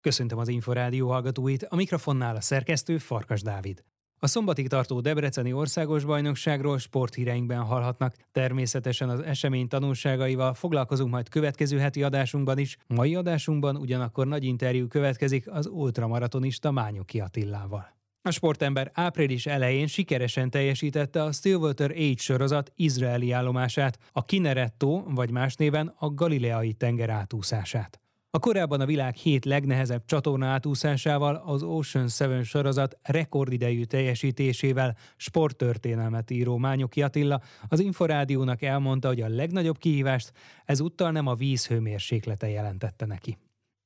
Köszöntöm az Inforádió hallgatóit, a mikrofonnál a szerkesztő Farkas Dávid. A szombatig tartó Debreceni Országos Bajnokságról sporthíreinkben hallhatnak. Természetesen az esemény tanulságaival foglalkozunk majd következő heti adásunkban is. Mai adásunkban ugyanakkor nagy interjú következik az ultramaratonista Mányoki Attillával. A sportember április elején sikeresen teljesítette a Stillwater 8 sorozat izraeli állomását, a Kineretto, vagy más néven a Galileai tenger átúszását. A korábban a világ hét legnehezebb csatorna átúszásával az Ocean 7 sorozat rekordidejű teljesítésével sporttörténelmet író Mányoki Attila az Inforádiónak elmondta, hogy a legnagyobb kihívást ezúttal nem a víz hőmérséklete jelentette neki.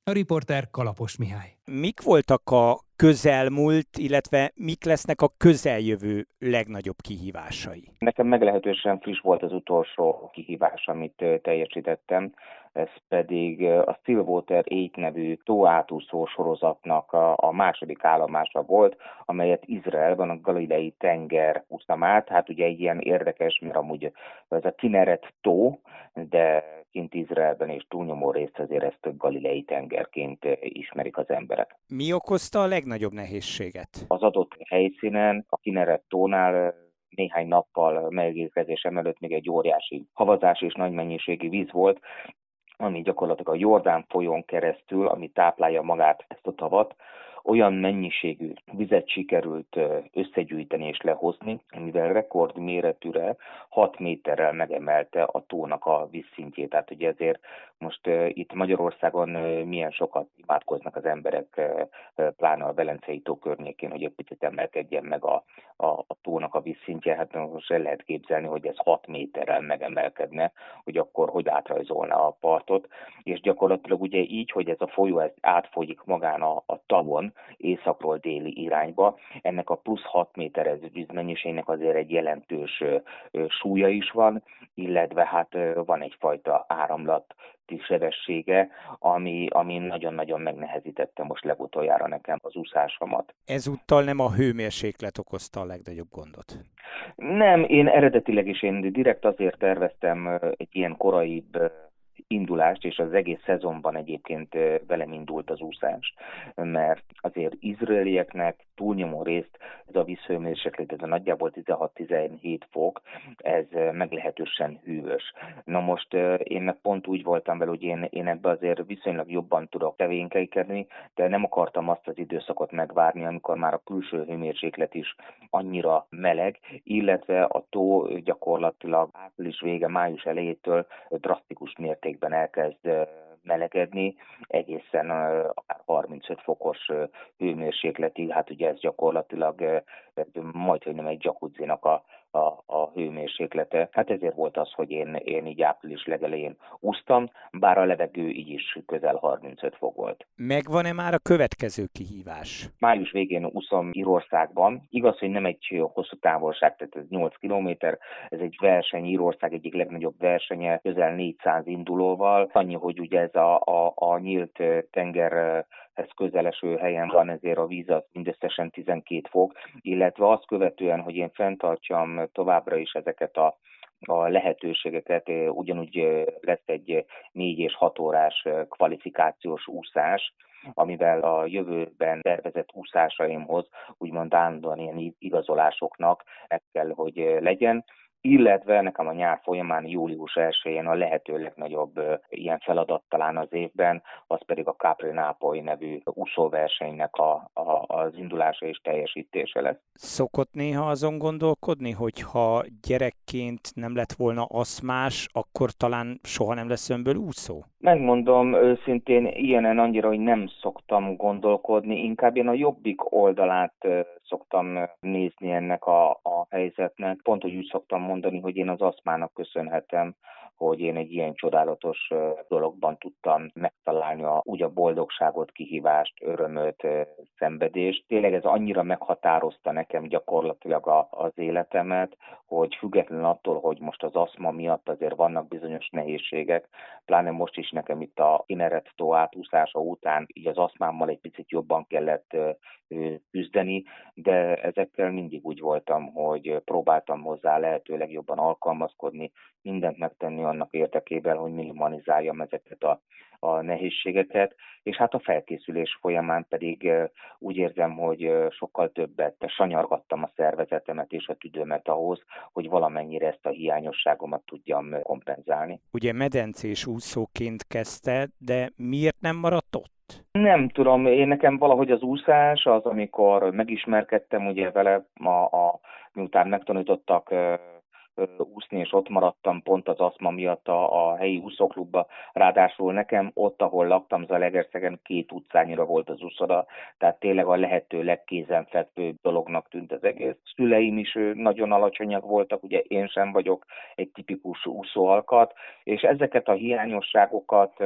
A riporter Kalapos Mihály. Mik voltak a közelmúlt, illetve mik lesznek a közeljövő legnagyobb kihívásai? Nekem meglehetősen friss volt az utolsó kihívás, amit teljesítettem, ez pedig a Stillwater 8 nevű tóátúszó sorozatnak a, a második állomása volt, amelyet Izraelben a Galilei tenger úsztam át. Hát ugye egy ilyen érdekes, mert amúgy ez a Kineret tó, de kint Izraelben és túlnyomó részt azért ezt Galilei tengerként ismerik az emberek. Mi okozta a legnagyobb nehézséget? Az adott helyszínen, a Kineret tónál néhány nappal megérkezésem előtt még egy óriási havazás és nagy mennyiségű víz volt, ami gyakorlatilag a Jordán folyón keresztül, ami táplálja magát ezt a tavat, olyan mennyiségű vizet sikerült összegyűjteni és lehozni, mivel rekordméretűre 6 méterrel megemelte a tónak a vízszintjét. Tehát ugye ezért most itt Magyarországon milyen sokat imádkoznak az emberek, pláne a Velencei tó környékén, hogy egy picit emelkedjen meg a, a, a tónak a vízszintje. Hát most el lehet képzelni, hogy ez 6 méterrel megemelkedne, hogy akkor hogy átrajzolna a partot. És gyakorlatilag ugye így, hogy ez a folyó ez átfolyik magán a, a tavon, északról déli irányba. Ennek a plusz 6 méteres vízmennyiségnek azért egy jelentős súlya is van, illetve hát van egyfajta áramlat sebessége, ami, ami nagyon-nagyon megnehezítette most legutoljára nekem az úszásomat. Ezúttal nem a hőmérséklet okozta a legnagyobb gondot? Nem, én eredetileg is én direkt azért terveztem egy ilyen koraibb indulást, és az egész szezonban egyébként velem indult az úszás, mert azért izraelieknek túlnyomó részt ez a vízhőmérséklet, ez a nagyjából 16-17 fok, ez meglehetősen hűvös. Na most én meg pont úgy voltam vele, hogy én, én ebbe azért viszonylag jobban tudok tevékenykedni, de nem akartam azt az időszakot megvárni, amikor már a külső hőmérséklet is annyira meleg, illetve a tó gyakorlatilag április vége, május elejétől drasztikus mértékben elkezd melegedni, egészen akár 35 fokos hőmérsékletig, hát ugye ez gyakorlatilag majd, hogy nem egy jacuzzinak a a, a hőmérséklete. Hát ezért volt az, hogy én, én így április legelején úsztam, bár a levegő így is közel 35 fok volt. Megvan-e már a következő kihívás? Május végén úszom Írországban. Igaz, hogy nem egy hosszú távolság, tehát ez 8 kilométer, ez egy verseny, Írország egyik legnagyobb versenye, közel 400 indulóval. Annyi, hogy ugye ez a, a, a nyílt tenger ez közeleső helyen van, ezért a víz az mindösszesen 12 fok, illetve azt követően, hogy én fenntartsam továbbra is ezeket a a lehetőségeket, ugyanúgy lesz egy négy és hat órás kvalifikációs úszás, amivel a jövőben tervezett úszásaimhoz úgymond állandóan ilyen igazolásoknak meg kell, hogy legyen illetve nekem a nyár folyamán július 1-én a lehető legnagyobb ilyen feladat talán az évben, az pedig a Capri Nápoly nevű úszóversenynek a, a, az indulása és teljesítése lesz. Szokott néha azon gondolkodni, hogy ha gyerekként nem lett volna aszmás, akkor talán soha nem lesz önből úszó? Megmondom őszintén, ilyenen annyira, hogy nem szoktam gondolkodni, inkább én a jobbik oldalát szoktam nézni ennek a, a helyzetnek. Pont, hogy úgy szoktam mondani, hogy én az aszmának köszönhetem, hogy én egy ilyen csodálatos dologban tudtam megtalálni a, úgy a boldogságot, kihívást, örömöt, szenvedést. Tényleg ez annyira meghatározta nekem gyakorlatilag a, az életemet, hogy függetlenül attól, hogy most az aszma miatt azért vannak bizonyos nehézségek, pláne most is nekem itt a Kineret tó átúszása után így az aszmámmal egy picit jobban kellett küzdeni, de ezekkel mindig úgy voltam, hogy próbáltam hozzá lehetőleg jobban alkalmazkodni, mindent megtenni annak érdekében, hogy minimalizáljam ezeket a a nehézségeket, és hát a felkészülés folyamán pedig úgy érzem, hogy sokkal többet sanyargattam a szervezetemet és a tüdőmet ahhoz, hogy valamennyire ezt a hiányosságomat tudjam kompenzálni. Ugye medencés úszóként kezdte, de miért nem maradt ott? Nem tudom, én nekem valahogy az úszás az, amikor megismerkedtem ugye vele, a, a, miután megtanítottak úszni, és ott maradtam pont az aszma miatt a, a helyi úszóklubba. Ráadásul nekem ott, ahol laktam, Zalegerszegen két utcányira volt az úszoda, tehát tényleg a lehető legkézenfekvőbb dolognak tűnt az egész. Szüleim is nagyon alacsonyak voltak, ugye én sem vagyok egy tipikus úszóalkat, és ezeket a hiányosságokat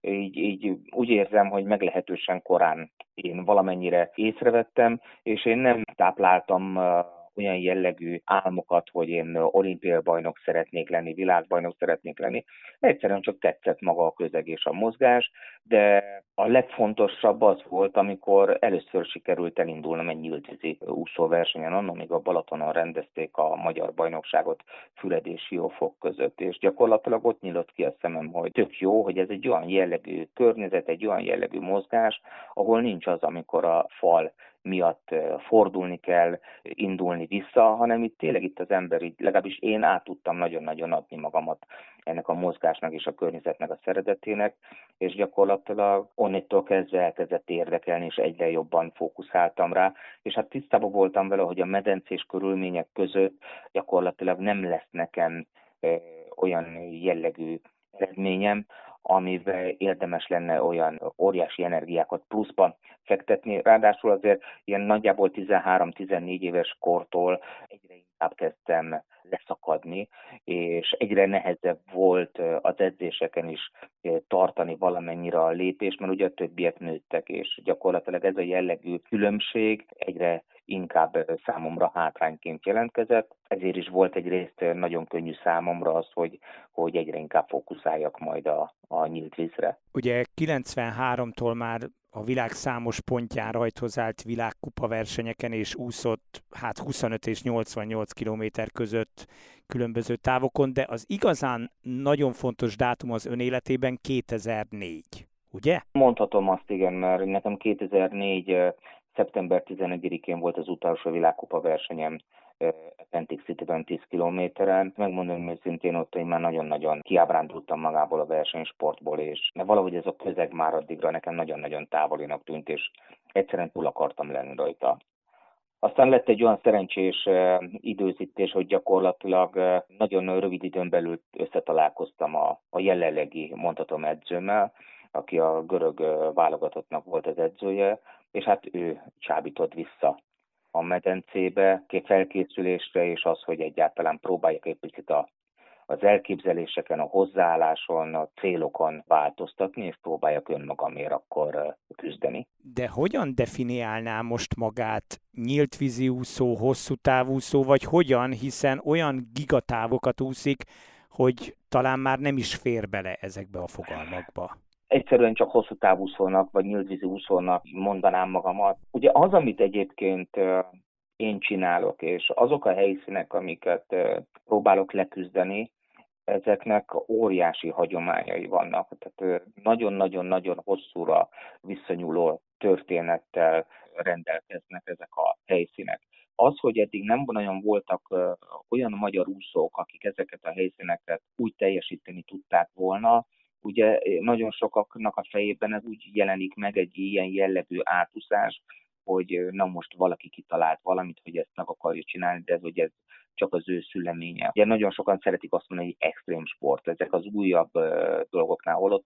így, így úgy érzem, hogy meglehetősen korán én valamennyire észrevettem, és én nem tápláltam olyan jellegű álmokat, hogy én olimpiai bajnok szeretnék lenni, világbajnok szeretnék lenni. Egyszerűen csak tetszett maga a közeg és a mozgás, de a legfontosabb az volt, amikor először sikerült elindulnom egy nyíltvízi úszóversenyen, annak még a Balatonon rendezték a magyar bajnokságot Füred és Siófok között, és gyakorlatilag ott nyílt ki a szemem, hogy tök jó, hogy ez egy olyan jellegű környezet, egy olyan jellegű mozgás, ahol nincs az, amikor a fal miatt fordulni kell, indulni vissza, hanem itt tényleg itt az ember, így, legalábbis én át tudtam nagyon-nagyon adni magamat ennek a mozgásnak és a környezetnek a szeretetének, és gyakorlatilag onnétól kezdve elkezdett érdekelni, és egyre jobban fókuszáltam rá, és hát tisztában voltam vele, hogy a medencés körülmények között gyakorlatilag nem lesz nekem olyan jellegű eredményem, amivel érdemes lenne olyan óriási energiákat pluszban fektetni. Ráadásul azért ilyen nagyjából 13-14 éves kortól egyre inkább kezdtem leszakadni, és egyre nehezebb volt az edzéseken is tartani valamennyire a lépést, mert ugye a többiek nőttek, és gyakorlatilag ez a jellegű különbség egyre inkább számomra hátrányként jelentkezett, ezért is volt egy részt nagyon könnyű számomra az, hogy, hogy egyre inkább fókuszáljak majd a, a nyílt vízre. Ugye 93-tól már a világ számos pontján rajthoz állt világkupa versenyeken, és úszott hát 25 és 88 kilométer között különböző távokon, de az igazán nagyon fontos dátum az ön életében 2004, ugye? Mondhatom azt, igen, mert nekem 2004 szeptember 11-én volt az utolsó világkupa versenyem Atlantic City-ben 10 kilométeren. Megmondom őszintén ott, hogy már nagyon-nagyon kiábrándultam magából a versenysportból, és valahogy ez a közeg már addigra nekem nagyon-nagyon távolinak tűnt, és egyszerűen túl akartam lenni rajta. Aztán lett egy olyan szerencsés időzítés, hogy gyakorlatilag nagyon rövid időn belül összetalálkoztam a, a jelenlegi, mondhatom edzőmmel, aki a görög válogatottnak volt az edzője, és hát ő csábított vissza a medencébe, felkészülésre, és az, hogy egyáltalán próbálják egy picit a, az elképzeléseken, a hozzáálláson, a célokon változtatni, és próbáljak önmagamért akkor küzdeni. De hogyan definiálná most magát? Nyílt vízi úszó, hosszú távúszó, vagy hogyan, hiszen olyan gigatávokat úszik, hogy talán már nem is fér bele ezekbe a fogalmakba egyszerűen csak hosszú távúszónak, vagy nyíltvízi úszónak mondanám magamat. Ugye az, amit egyébként én csinálok, és azok a helyszínek, amiket próbálok leküzdeni, ezeknek óriási hagyományai vannak. Tehát nagyon-nagyon-nagyon hosszúra visszanyúló történettel rendelkeznek ezek a helyszínek. Az, hogy eddig nem nagyon voltak olyan magyar úszók, akik ezeket a helyszíneket úgy teljesíteni tudták volna, ugye nagyon sokaknak a fejében ez úgy jelenik meg egy ilyen jellegű átúszás, hogy na most valaki kitalált valamit, hogy ezt meg akarja csinálni, de ez, hogy ez csak az ő szüleménye. Ugye nagyon sokan szeretik azt mondani, hogy extrém sport, ezek az újabb dolgoknál holott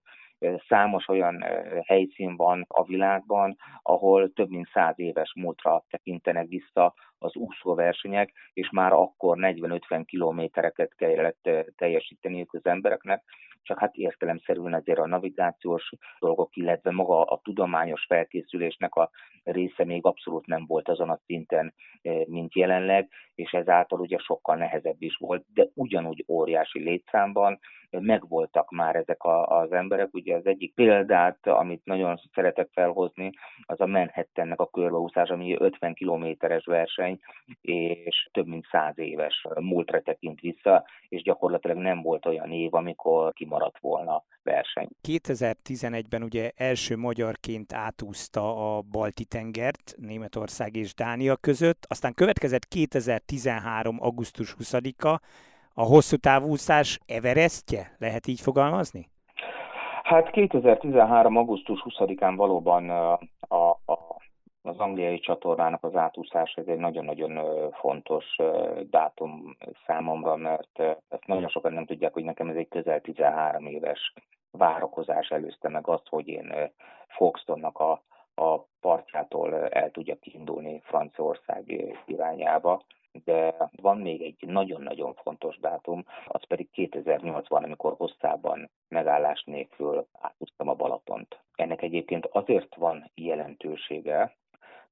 számos olyan helyszín van a világban, ahol több mint száz éves múltra tekintenek vissza az úszóversenyek, és már akkor 40-50 kilométereket kellett teljesíteniük az embereknek, csak hát értelemszerűen azért a navigációs dolgok, illetve maga a tudományos felkészülésnek a része még abszolút nem volt azon a szinten, mint jelenleg, és ezáltal ugye sokkal nehezebb is volt, de ugyanúgy óriási létszámban, megvoltak már ezek a, az emberek. Ugye az egyik példát, amit nagyon szeretek felhozni, az a Manhattannek a körbeúszás, ami 50 kilométeres verseny, és több mint száz éves múltra tekint vissza, és gyakorlatilag nem volt olyan év, amikor kimaradt volna verseny. 2011-ben ugye első magyarként átúzta a Balti-tengert Németország és Dánia között, aztán következett 2013. augusztus 20-a, a hosszú távúszás Everestje, lehet így fogalmazni? Hát 2013. augusztus 20-án valóban a, a, az angliai csatornának az átúszás ez egy nagyon-nagyon fontos dátum számomra, mert ezt nagyon sokan nem tudják, hogy nekem ez egy közel 13 éves várakozás előzte meg azt, hogy én Folkestonnak a, a partjától el tudjak kiindulni Franciaország irányába de van még egy nagyon-nagyon fontos dátum, az pedig 2008-ban, amikor hosszában megállás nélkül átúztam a Balatont. Ennek egyébként azért van jelentősége,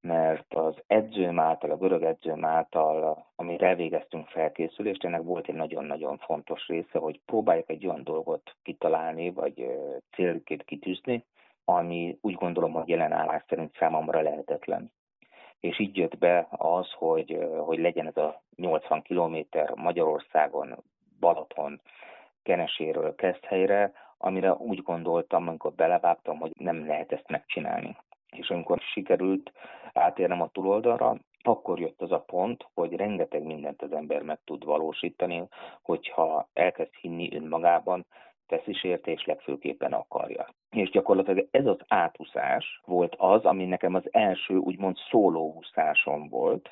mert az edzőm által, a görög edzőm által, amire elvégeztünk felkészülést, ennek volt egy nagyon-nagyon fontos része, hogy próbáljuk egy olyan dolgot kitalálni, vagy célként kitűzni, ami úgy gondolom, hogy jelen állás szerint számomra lehetetlen és így jött be az, hogy, hogy legyen ez a 80 kilométer Magyarországon, Balaton, Keneséről Keszthelyre, amire úgy gondoltam, amikor belevágtam, hogy nem lehet ezt megcsinálni. És amikor sikerült átérnem a túloldalra, akkor jött az a pont, hogy rengeteg mindent az ember meg tud valósítani, hogyha elkezd hinni önmagában, tesz is érte, és legfőképpen akarja. És gyakorlatilag ez az átúszás volt az, ami nekem az első úgymond szólóúszásom volt,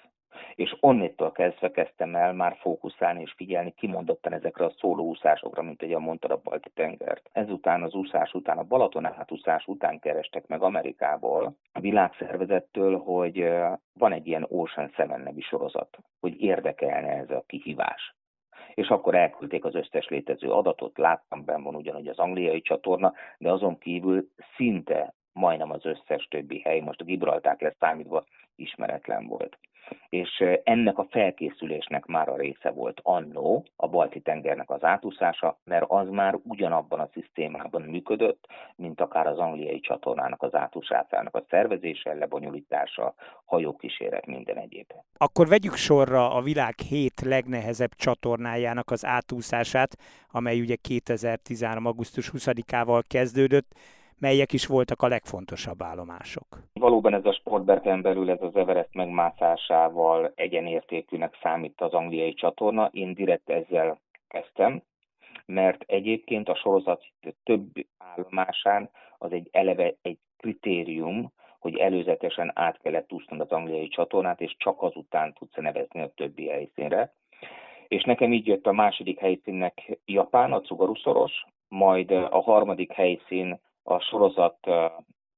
és onnétől kezdve kezdtem el már fókuszálni és figyelni kimondottan ezekre a szólóúszásokra, mint egy a mondtad a balti tengert. Ezután az úszás után, a Balaton átúszás után kerestek meg Amerikából, a világszervezettől, hogy van egy ilyen Ocean Seven nevű sorozat, hogy érdekelne ez a kihívás és akkor elküldték az összes létező adatot, láttam benn van ugyanúgy az angliai csatorna, de azon kívül szinte majdnem az összes többi hely, most a Gibraltár lesz számítva, ismeretlen volt és ennek a felkészülésnek már a része volt annó a balti tengernek az átúszása, mert az már ugyanabban a szisztémában működött, mint akár az angliai csatornának az átúszásának a szervezése, lebonyolítása, hajókíséret, minden egyéb. Akkor vegyük sorra a világ hét legnehezebb csatornájának az átúszását, amely ugye 2013. augusztus 20-ával kezdődött melyek is voltak a legfontosabb állomások? Valóban ez a sportberken belül ez az Everest megmászásával egyenértékűnek számít az angliai csatorna. Én direkt ezzel kezdtem, mert egyébként a sorozat több állomásán az egy eleve egy kritérium, hogy előzetesen át kellett úsznod az angliai csatornát, és csak azután tudsz nevezni a többi helyszínre. És nekem így jött a második helyszínnek Japán, a Cugaruszoros, majd a harmadik helyszín a sorozat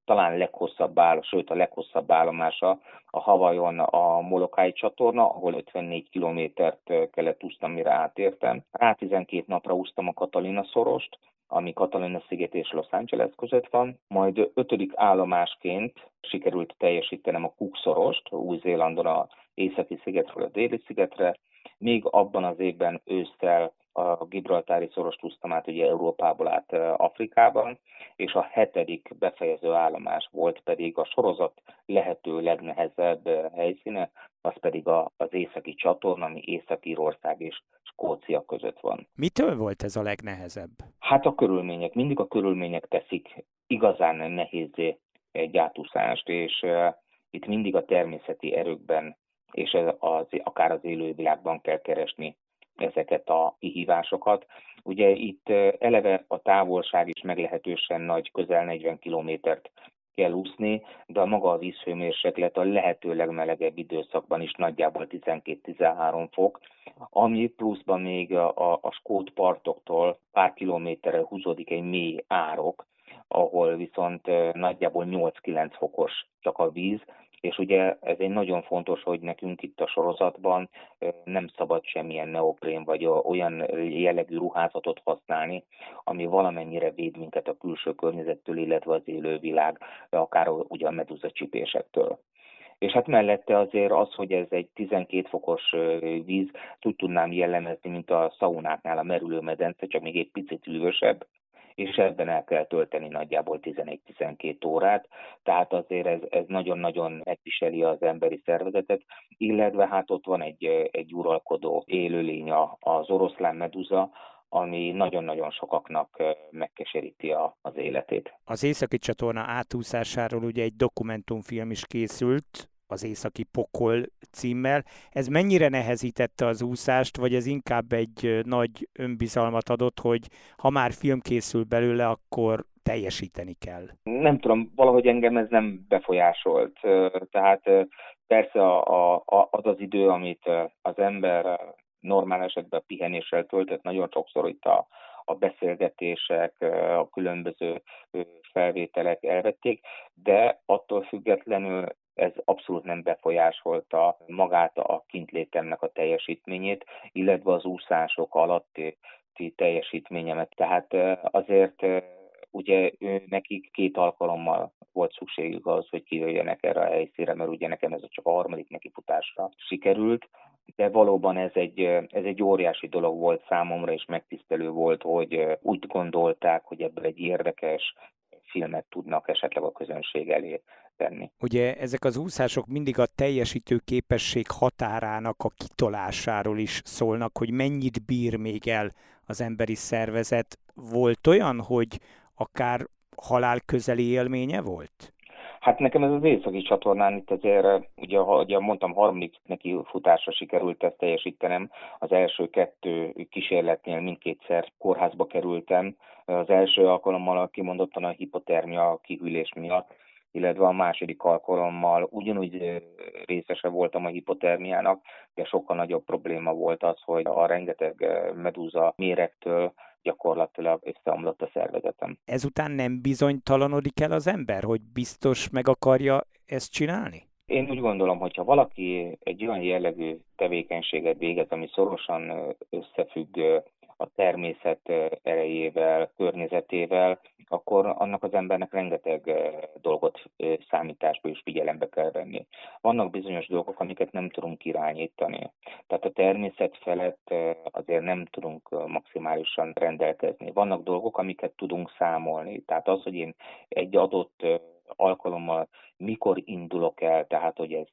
talán leghosszabb áll, sőt a leghosszabb állomása a Havajon a Molokai csatorna, ahol 54 kilométert kellett úsztam, mire átértem. Rá 12 napra úsztam a Katalina szorost, ami Katalina sziget és Los Angeles között van. Majd ötödik állomásként sikerült teljesítenem a Cook szorost, Új-Zélandon a északi szigetről a déli szigetre. Még abban az évben ősszel a Gibraltári szoros úsztam át ugye Európából át Afrikában, és a hetedik befejező állomás volt pedig a sorozat lehető legnehezebb helyszíne, az pedig a, az északi csatorna, ami Észak-Írország és Skócia között van. Mitől volt ez a legnehezebb? Hát a körülmények, mindig a körülmények teszik igazán nehézé egy átúszást, és uh, itt mindig a természeti erőkben és az, az, akár az élővilágban kell keresni ezeket a kihívásokat. Ugye itt eleve a távolság is meglehetősen nagy, közel 40 kilométert kell úszni, de a maga a vízhőmérséklet a lehető legmelegebb időszakban is nagyjából 12-13 fok, ami pluszban még a, a, skót partoktól pár kilométerre húzódik egy mély árok, ahol viszont nagyjából 8-9 fokos csak a víz, és ugye ez egy nagyon fontos, hogy nekünk itt a sorozatban nem szabad semmilyen neoprén vagy olyan jellegű ruházatot használni, ami valamennyire véd minket a külső környezettől, illetve az élővilág, akár ugye a meduza csipésektől és hát mellette azért az, hogy ez egy 12 fokos víz, úgy tudnám jellemezni, mint a szaunáknál a merülőmedence, csak még egy picit hűvösebb, és ebben el kell tölteni nagyjából 11-12 órát, tehát azért ez, ez nagyon-nagyon megviseli az emberi szervezetet, illetve hát ott van egy, egy uralkodó élőlény, az oroszlán meduza, ami nagyon-nagyon sokaknak megkeseríti a, az életét. Az északi csatorna átúszásáról ugye egy dokumentumfilm is készült, az Északi Pokol címmel. Ez mennyire nehezítette az úszást, vagy ez inkább egy nagy önbizalmat adott, hogy ha már film készül belőle, akkor teljesíteni kell? Nem tudom, valahogy engem ez nem befolyásolt. Tehát persze az az idő, amit az ember normál esetben pihenéssel töltött, nagyon sokszor itt a, a beszélgetések, a különböző felvételek elvették, de attól függetlenül ez abszolút nem befolyásolta magát a kintlétemnek a teljesítményét, illetve az úszások alatti teljesítményemet. Tehát azért ugye nekik két alkalommal volt szükségük az, hogy kijöjjenek erre a helyszínre, mert ugye nekem ez csak a harmadik nekifutásra sikerült, de valóban ez egy, ez egy óriási dolog volt számomra, és megtisztelő volt, hogy úgy gondolták, hogy ebből egy érdekes filmet tudnak esetleg a közönség elé tenni. Ugye ezek az úszások mindig a teljesítő képesség határának a kitolásáról is szólnak, hogy mennyit bír még el az emberi szervezet. Volt olyan, hogy akár halál közeli élménye volt? Hát nekem ez az északi csatornán itt azért, ugye, ugye mondtam, harmadik neki futásra sikerült ezt teljesítenem. Az első kettő kísérletnél mindkétszer kórházba kerültem. Az első alkalommal kimondottan a hipotermia kihűlés miatt, illetve a második alkalommal ugyanúgy részese voltam a hipotermiának, de sokkal nagyobb probléma volt az, hogy a rengeteg medúza mérektől gyakorlatilag összeomlott a szervezetem. Ezután nem bizonytalanodik el az ember, hogy biztos meg akarja ezt csinálni? Én úgy gondolom, hogy ha valaki egy olyan jellegű tevékenységet végez, ami szorosan összefügg a természet erejével, környezetével, akkor annak az embernek rengeteg dolgot számításba is figyelembe kell venni. Vannak bizonyos dolgok, amiket nem tudunk irányítani. Tehát a természet felett azért nem tudunk maximálisan rendelkezni. Vannak dolgok, amiket tudunk számolni. Tehát az, hogy én egy adott alkalommal mikor indulok el, tehát hogy ez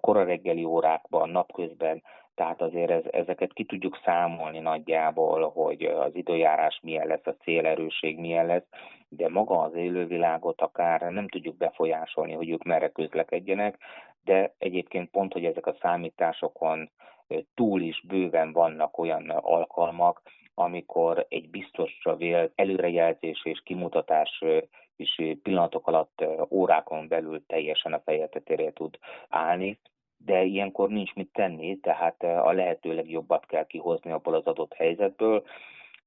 kora reggeli órákban, napközben, tehát azért ez, ezeket ki tudjuk számolni nagyjából, hogy az időjárás milyen lesz, a célerőség milyen lesz, de maga az élővilágot akár nem tudjuk befolyásolni, hogy ők merre közlekedjenek, de egyébként pont, hogy ezek a számításokon túl is bőven vannak olyan alkalmak, amikor egy biztosra vélt előrejelzés és kimutatás is pillanatok alatt, órákon belül teljesen a feje tetéré tud állni, de ilyenkor nincs mit tenni, tehát a lehető legjobbat kell kihozni abból az adott helyzetből,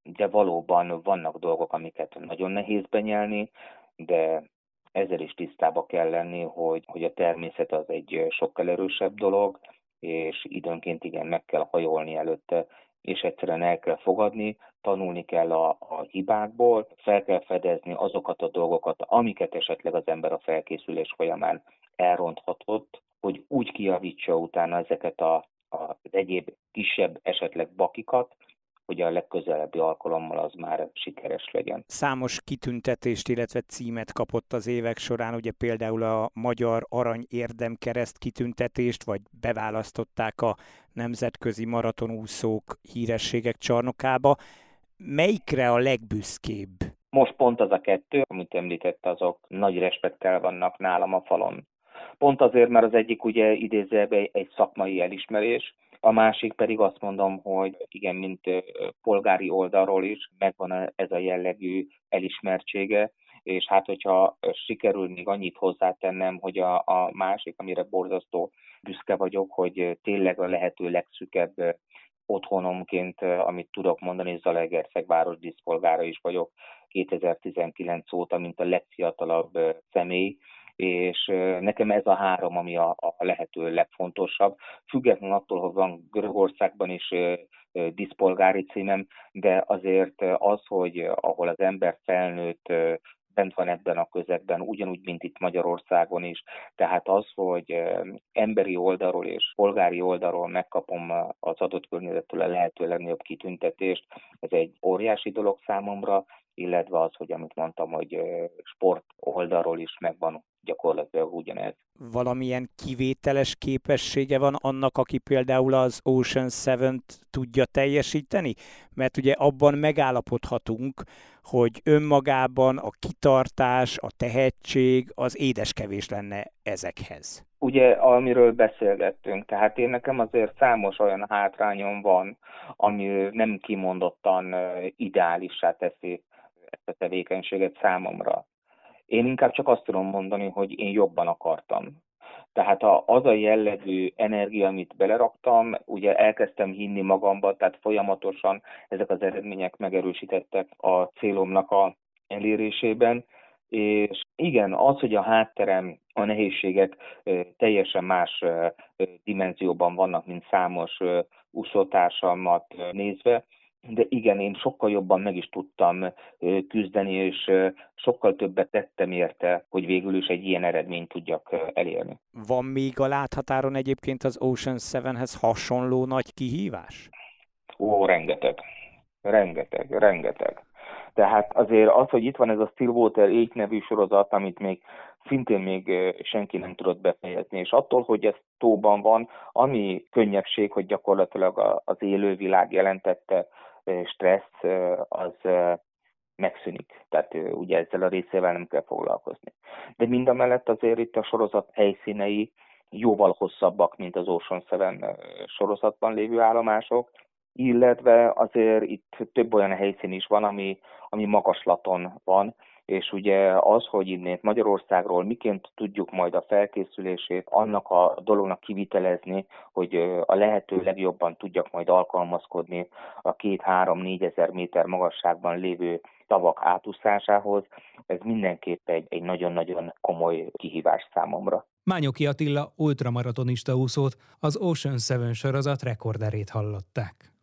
de valóban vannak dolgok, amiket nagyon nehéz benyelni, de ezzel is tisztába kell lenni, hogy, hogy a természet az egy sokkal erősebb dolog, és időnként igen, meg kell hajolni előtte, és egyszerűen el kell fogadni, tanulni kell a, a hibákból, fel kell fedezni azokat a dolgokat, amiket esetleg az ember a felkészülés folyamán elronthatott, hogy úgy kijavítsa utána ezeket a, a, az egyéb kisebb esetleg bakikat, hogy a legközelebbi alkalommal az már sikeres legyen. Számos kitüntetést, illetve címet kapott az évek során, ugye például a Magyar Arany Érdemkereszt kitüntetést, vagy beválasztották a nemzetközi maratonúszók hírességek csarnokába. Melyikre a legbüszkébb? Most pont az a kettő, amit említett, azok nagy respektel vannak nálam a falon. Pont azért, mert az egyik ugye idézőjelben egy szakmai elismerés, a másik pedig azt mondom, hogy igen, mint polgári oldalról is megvan ez a jellegű elismertsége, és hát hogyha sikerül még annyit hozzátennem, hogy a, a másik, amire borzasztó büszke vagyok, hogy tényleg a lehető legszükebb otthonomként, amit tudok mondani, Zalaegerszeg város díszpolgára is vagyok 2019 óta, mint a legfiatalabb személy, és nekem ez a három, ami a, a lehető legfontosabb, függetlenül attól, hogy van Görögországban is diszpolgári címem, de azért az, hogy ahol az ember felnőtt, bent van ebben a közegben, ugyanúgy, mint itt Magyarországon is. Tehát az, hogy emberi oldalról és polgári oldalról megkapom az adott környezettől a lehető legnagyobb kitüntetést, ez egy óriási dolog számomra, illetve az, hogy amit mondtam, hogy sport oldalról is megvan gyakorlatilag ugyanez. Valamilyen kivételes képessége van annak, aki például az Ocean 7-t tudja teljesíteni? Mert ugye abban megállapodhatunk, hogy önmagában a kitartás, a tehetség az édeskevés lenne ezekhez. Ugye, amiről beszélgettünk, tehát én nekem azért számos olyan hátrányom van, ami nem kimondottan ideálissá teszi ezt a tevékenységet számomra. Én inkább csak azt tudom mondani, hogy én jobban akartam. Tehát az a jellegű energia, amit beleraktam, ugye elkezdtem hinni magamba, tehát folyamatosan ezek az eredmények megerősítettek a célomnak a elérésében, és igen, az, hogy a hátterem, a nehézségek teljesen más dimenzióban vannak, mint számos úszótársamat nézve, de igen, én sokkal jobban meg is tudtam küzdeni, és sokkal többet tettem érte, hogy végül is egy ilyen eredményt tudjak elérni. Van még a láthatáron egyébként az Ocean 7-hez hasonló nagy kihívás? Ó, rengeteg. Rengeteg, rengeteg. Tehát azért az, hogy itt van ez a Stillwater 8 nevű sorozat, amit még szintén még senki nem tudott befejezni, és attól, hogy ez tóban van, ami könnyebbség, hogy gyakorlatilag az élővilág jelentette stressz az megszűnik. Tehát ugye ezzel a részével nem kell foglalkozni. De mind a mellett azért itt a sorozat helyszínei jóval hosszabbak, mint az Ocean Seven sorozatban lévő állomások, illetve azért itt több olyan helyszín is van, ami, ami magaslaton van, és ugye az, hogy innét Magyarországról miként tudjuk majd a felkészülését annak a dolognak kivitelezni, hogy a lehető legjobban tudjak majd alkalmazkodni a két-három-négy ezer méter magasságban lévő tavak átúszásához, ez mindenképp egy, egy nagyon-nagyon komoly kihívás számomra. Mányoki Attila ultramaratonista úszót, az Ocean Seven sorozat rekorderét hallották.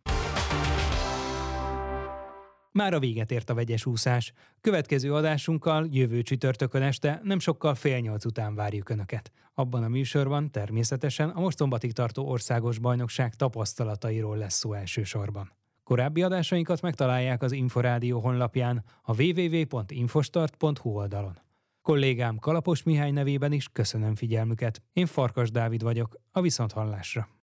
Már a véget ért a vegyes úszás. Következő adásunkkal jövő csütörtökön este nem sokkal fél nyolc után várjuk Önöket. Abban a műsorban természetesen a most szombatig tartó országos bajnokság tapasztalatairól lesz szó elsősorban. Korábbi adásainkat megtalálják az Inforádió honlapján a www.infostart.hu oldalon. Kollégám Kalapos Mihály nevében is köszönöm figyelmüket. Én Farkas Dávid vagyok, a Viszonthallásra.